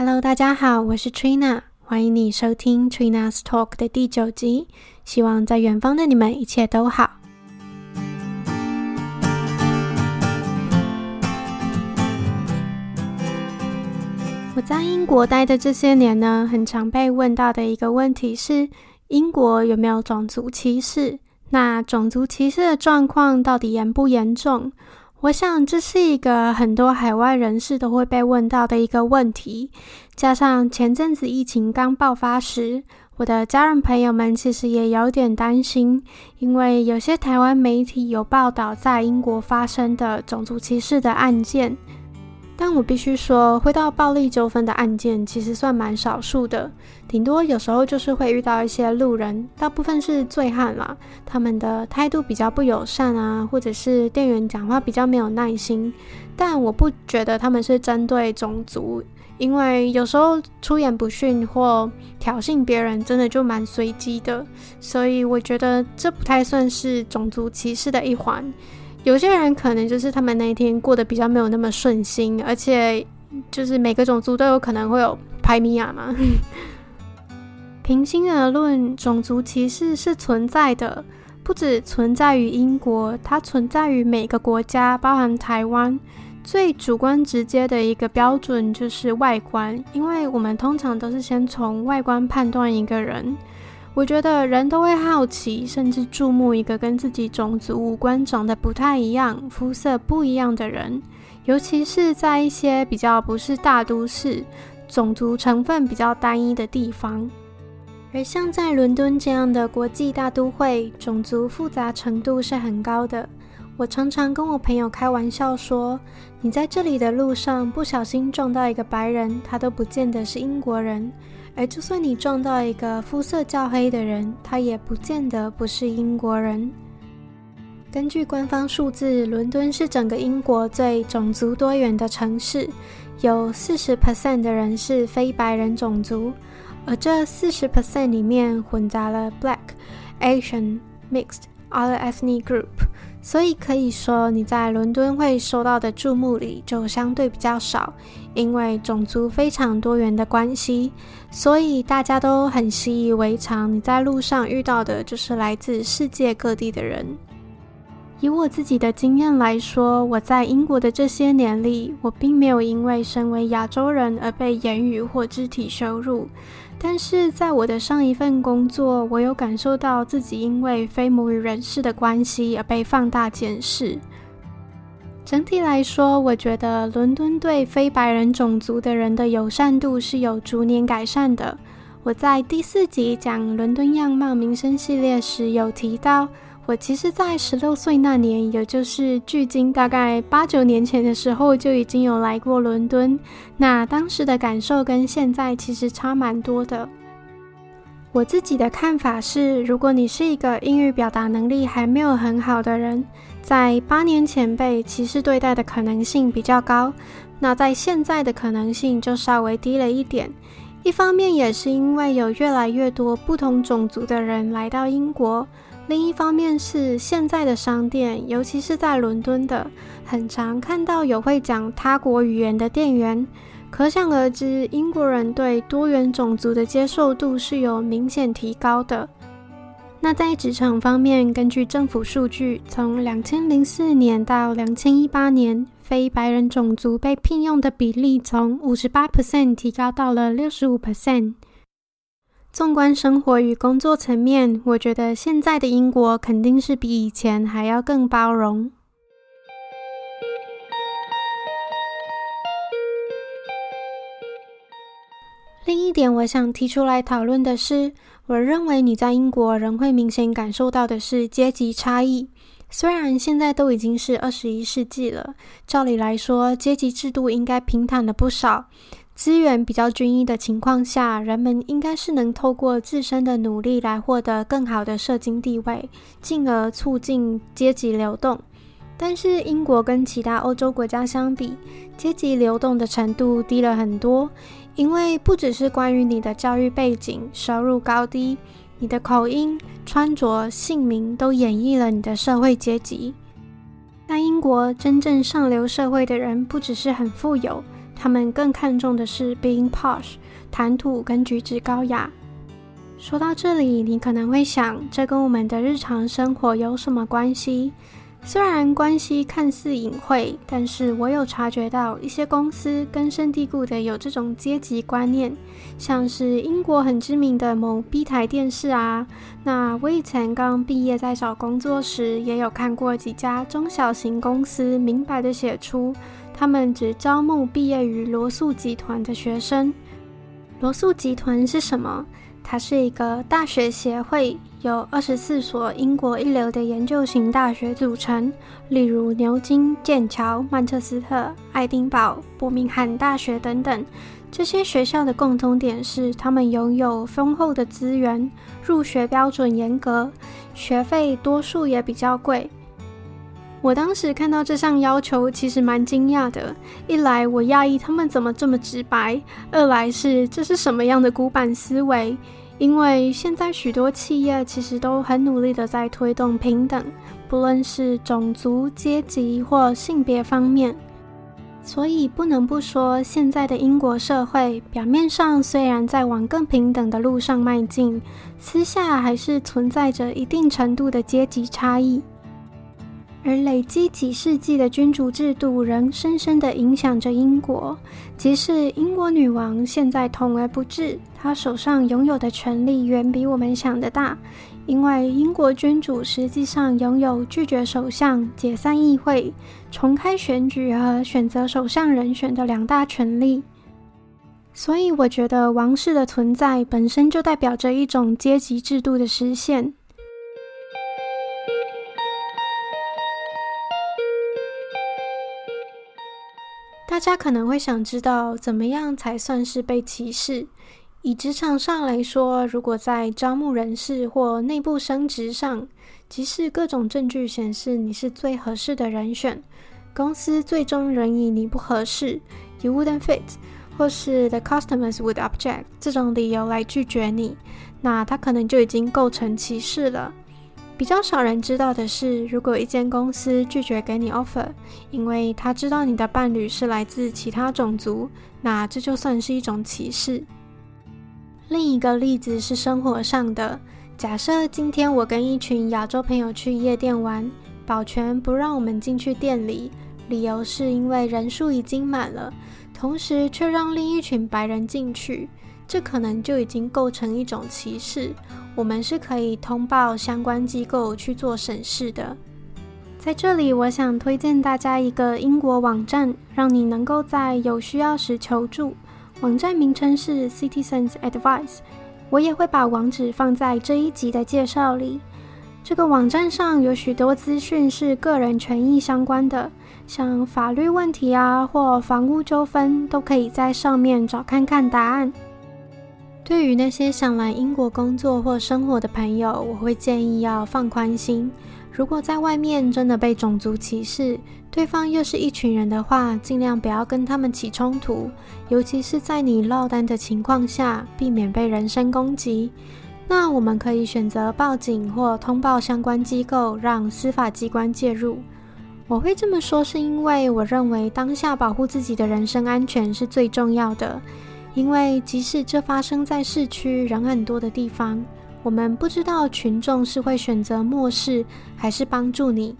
Hello，大家好，我是 Trina，欢迎你收听 Trina's Talk 的第九集。希望在远方的你们一切都好。我在英国待的这些年呢，很常被问到的一个问题是：英国有没有种族歧视？那种族歧视的状况到底严不严重？我想这是一个很多海外人士都会被问到的一个问题。加上前阵子疫情刚爆发时，我的家人朋友们其实也有点担心，因为有些台湾媒体有报道在英国发生的种族歧视的案件。但我必须说，会到暴力纠纷的案件其实算蛮少数的，顶多有时候就是会遇到一些路人，大部分是醉汉啦，他们的态度比较不友善啊，或者是店员讲话比较没有耐心。但我不觉得他们是针对种族，因为有时候出言不逊或挑衅别人，真的就蛮随机的，所以我觉得这不太算是种族歧视的一环。有些人可能就是他们那一天过得比较没有那么顺心，而且就是每个种族都有可能会有排米亚嘛。平心而论，种族歧视是存在的，不只存在于英国，它存在于每个国家，包含台湾。最主观直接的一个标准就是外观，因为我们通常都是先从外观判断一个人。我觉得人都会好奇，甚至注目一个跟自己种族五官长得不太一样、肤色不一样的人，尤其是在一些比较不是大都市、种族成分比较单一的地方。而像在伦敦这样的国际大都会，种族复杂程度是很高的。我常常跟我朋友开玩笑说，你在这里的路上不小心撞到一个白人，他都不见得是英国人。而就算你撞到一个肤色较黑的人，他也不见得不是英国人。根据官方数字，伦敦是整个英国最种族多元的城市，有四十 percent 的人是非白人种族，而这四十 percent 里面混杂了 Black、Asian、Mixed、Other Ethnic Group。所以可以说，你在伦敦会收到的注目礼就相对比较少，因为种族非常多元的关系，所以大家都很习以为常。你在路上遇到的就是来自世界各地的人。以我自己的经验来说，我在英国的这些年里，我并没有因为身为亚洲人而被言语或肢体羞辱。但是在我的上一份工作，我有感受到自己因为非母语人士的关系而被放大检视。整体来说，我觉得伦敦对非白人种族的人的友善度是有逐年改善的。我在第四集讲伦敦样貌名声系列时有提到。我其实，在十六岁那年，也就是距今大概八九年前的时候，就已经有来过伦敦。那当时的感受跟现在其实差蛮多的。我自己的看法是，如果你是一个英语表达能力还没有很好的人，在八年前被歧视对待的可能性比较高，那在现在的可能性就稍微低了一点。一方面也是因为有越来越多不同种族的人来到英国。另一方面是现在的商店，尤其是在伦敦的，很常看到有会讲他国语言的店员。可想而知，英国人对多元种族的接受度是有明显提高的。那在职场方面，根据政府数据，从两千零四年到两千一八年，非白人种族被聘用的比例从五十八 percent 提高到了六十五 percent。纵观生活与工作层面，我觉得现在的英国肯定是比以前还要更包容。另一点，我想提出来讨论的是，我认为你在英国仍会明显感受到的是阶级差异。虽然现在都已经是二十一世纪了，照理来说，阶级制度应该平坦了不少。资源比较均一的情况下，人们应该是能透过自身的努力来获得更好的社经地位，进而促进阶级流动。但是英国跟其他欧洲国家相比，阶级流动的程度低了很多，因为不只是关于你的教育背景、收入高低，你的口音、穿着、姓名都演绎了你的社会阶级。在英国，真正上流社会的人不只是很富有。他们更看重的是 being posh，谈吐跟举止高雅。说到这里，你可能会想，这跟我们的日常生活有什么关系？虽然关系看似隐晦，但是我有察觉到一些公司根深蒂固的有这种阶级观念，像是英国很知名的某 B 台电视啊。那我以前刚毕业在找工作时，也有看过几家中小型公司明白地写出，他们只招募毕业于罗素集团的学生。罗素集团是什么？它是一个大学协会，由二十四所英国一流的研究型大学组成，例如牛津、剑桥、曼彻斯特、爱丁堡、伯明翰大学等等。这些学校的共同点是，他们拥有丰厚的资源，入学标准严格，学费多数也比较贵。我当时看到这项要求，其实蛮惊讶的。一来我讶异他们怎么这么直白；二来是这是什么样的古板思维？因为现在许多企业其实都很努力的在推动平等，不论是种族、阶级或性别方面。所以不能不说，现在的英国社会表面上虽然在往更平等的路上迈进，私下还是存在着一定程度的阶级差异。而累积几世纪的君主制度仍深深地影响着英国。即使英国女王现在统而不治，她手上拥有的权力远比我们想的大。因为英国君主实际上拥有拒绝首相、解散议会、重开选举和选择首相人选的两大权力。所以，我觉得王室的存在本身就代表着一种阶级制度的实现。大家可能会想知道，怎么样才算是被歧视？以职场上来说，如果在招募人事或内部升职上，即使各种证据显示你是最合适的人选，公司最终仍以你不合适 （you wouldn't fit） 或是 the customers would object 这种理由来拒绝你，那他可能就已经构成歧视了。比较少人知道的是，如果一间公司拒绝给你 offer，因为他知道你的伴侣是来自其他种族，那这就算是一种歧视。另一个例子是生活上的，假设今天我跟一群亚洲朋友去夜店玩，保全不让我们进去店里，理由是因为人数已经满了，同时却让另一群白人进去。这可能就已经构成一种歧视，我们是可以通报相关机构去做审视的。在这里，我想推荐大家一个英国网站，让你能够在有需要时求助。网站名称是 Citizens Advice，我也会把网址放在这一集的介绍里。这个网站上有许多资讯是个人权益相关的，像法律问题啊或房屋纠纷，都可以在上面找看看答案。对于那些想来英国工作或生活的朋友，我会建议要放宽心。如果在外面真的被种族歧视，对方又是一群人的话，尽量不要跟他们起冲突，尤其是在你落单的情况下，避免被人身攻击。那我们可以选择报警或通报相关机构，让司法机关介入。我会这么说，是因为我认为当下保护自己的人身安全是最重要的。因为即使这发生在市区人很多的地方，我们不知道群众是会选择漠视还是帮助你，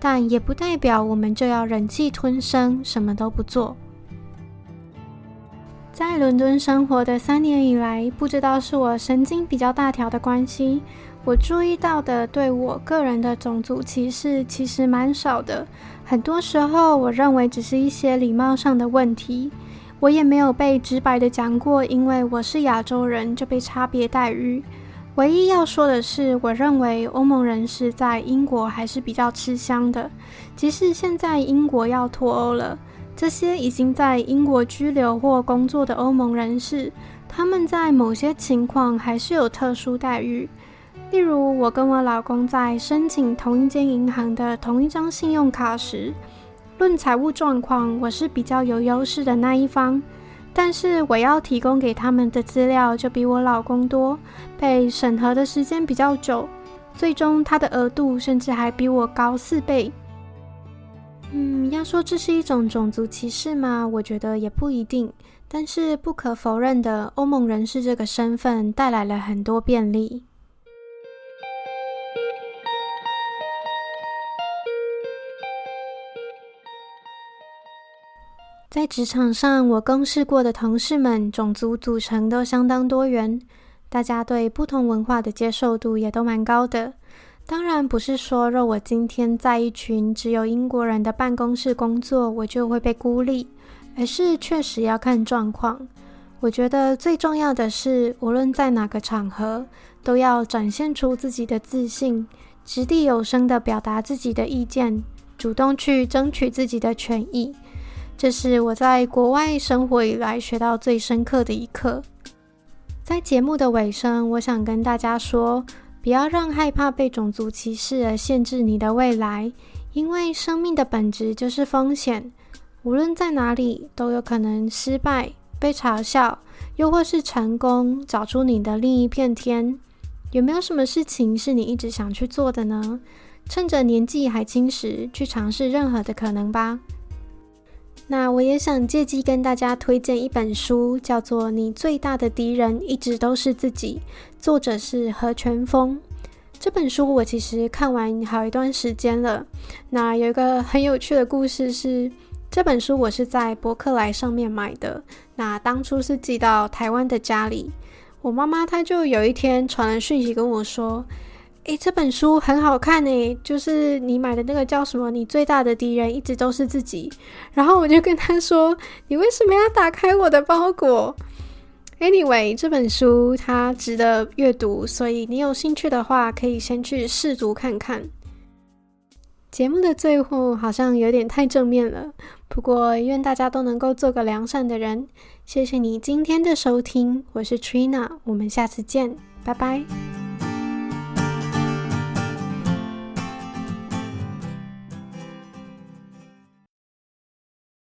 但也不代表我们就要忍气吞声，什么都不做。在伦敦生活的三年以来，不知道是我神经比较大条的关系，我注意到的对我个人的种族歧视其实蛮少的。很多时候，我认为只是一些礼貌上的问题。我也没有被直白的讲过，因为我是亚洲人就被差别待遇。唯一要说的是，我认为欧盟人士在英国还是比较吃香的。即使现在英国要脱欧了，这些已经在英国居留或工作的欧盟人士，他们在某些情况还是有特殊待遇。例如，我跟我老公在申请同一间银行的同一张信用卡时，论财务状况，我是比较有优势的那一方，但是我要提供给他们的资料就比我老公多，被审核的时间比较久，最终他的额度甚至还比我高四倍。嗯，要说这是一种种族歧视吗？我觉得也不一定。但是不可否认的，欧盟人士这个身份带来了很多便利。在职场上，我共事过的同事们，种族组成都相当多元，大家对不同文化的接受度也都蛮高的。当然，不是说若我今天在一群只有英国人的办公室工作，我就会被孤立，而是确实要看状况。我觉得最重要的是，无论在哪个场合，都要展现出自己的自信，掷地有声地表达自己的意见，主动去争取自己的权益。这是我在国外生活以来学到最深刻的一课。在节目的尾声，我想跟大家说，不要让害怕被种族歧视而限制你的未来，因为生命的本质就是风险。无论在哪里，都有可能失败、被嘲笑，又或是成功，找出你的另一片天。有没有什么事情是你一直想去做的呢？趁着年纪还轻时，去尝试任何的可能吧。那我也想借机跟大家推荐一本书，叫做《你最大的敌人一直都是自己》，作者是何全峰。这本书我其实看完好一段时间了。那有一个很有趣的故事是，这本书我是在博客来上面买的。那当初是寄到台湾的家里，我妈妈她就有一天传了讯息跟我说。诶，这本书很好看诶，就是你买的那个叫什么？你最大的敌人一直都是自己。然后我就跟他说：“你为什么要打开我的包裹？”Anyway，这本书它值得阅读，所以你有兴趣的话，可以先去试读看看。节目的最后好像有点太正面了，不过愿大家都能够做个良善的人。谢谢你今天的收听，我是 Trina，我们下次见，拜拜。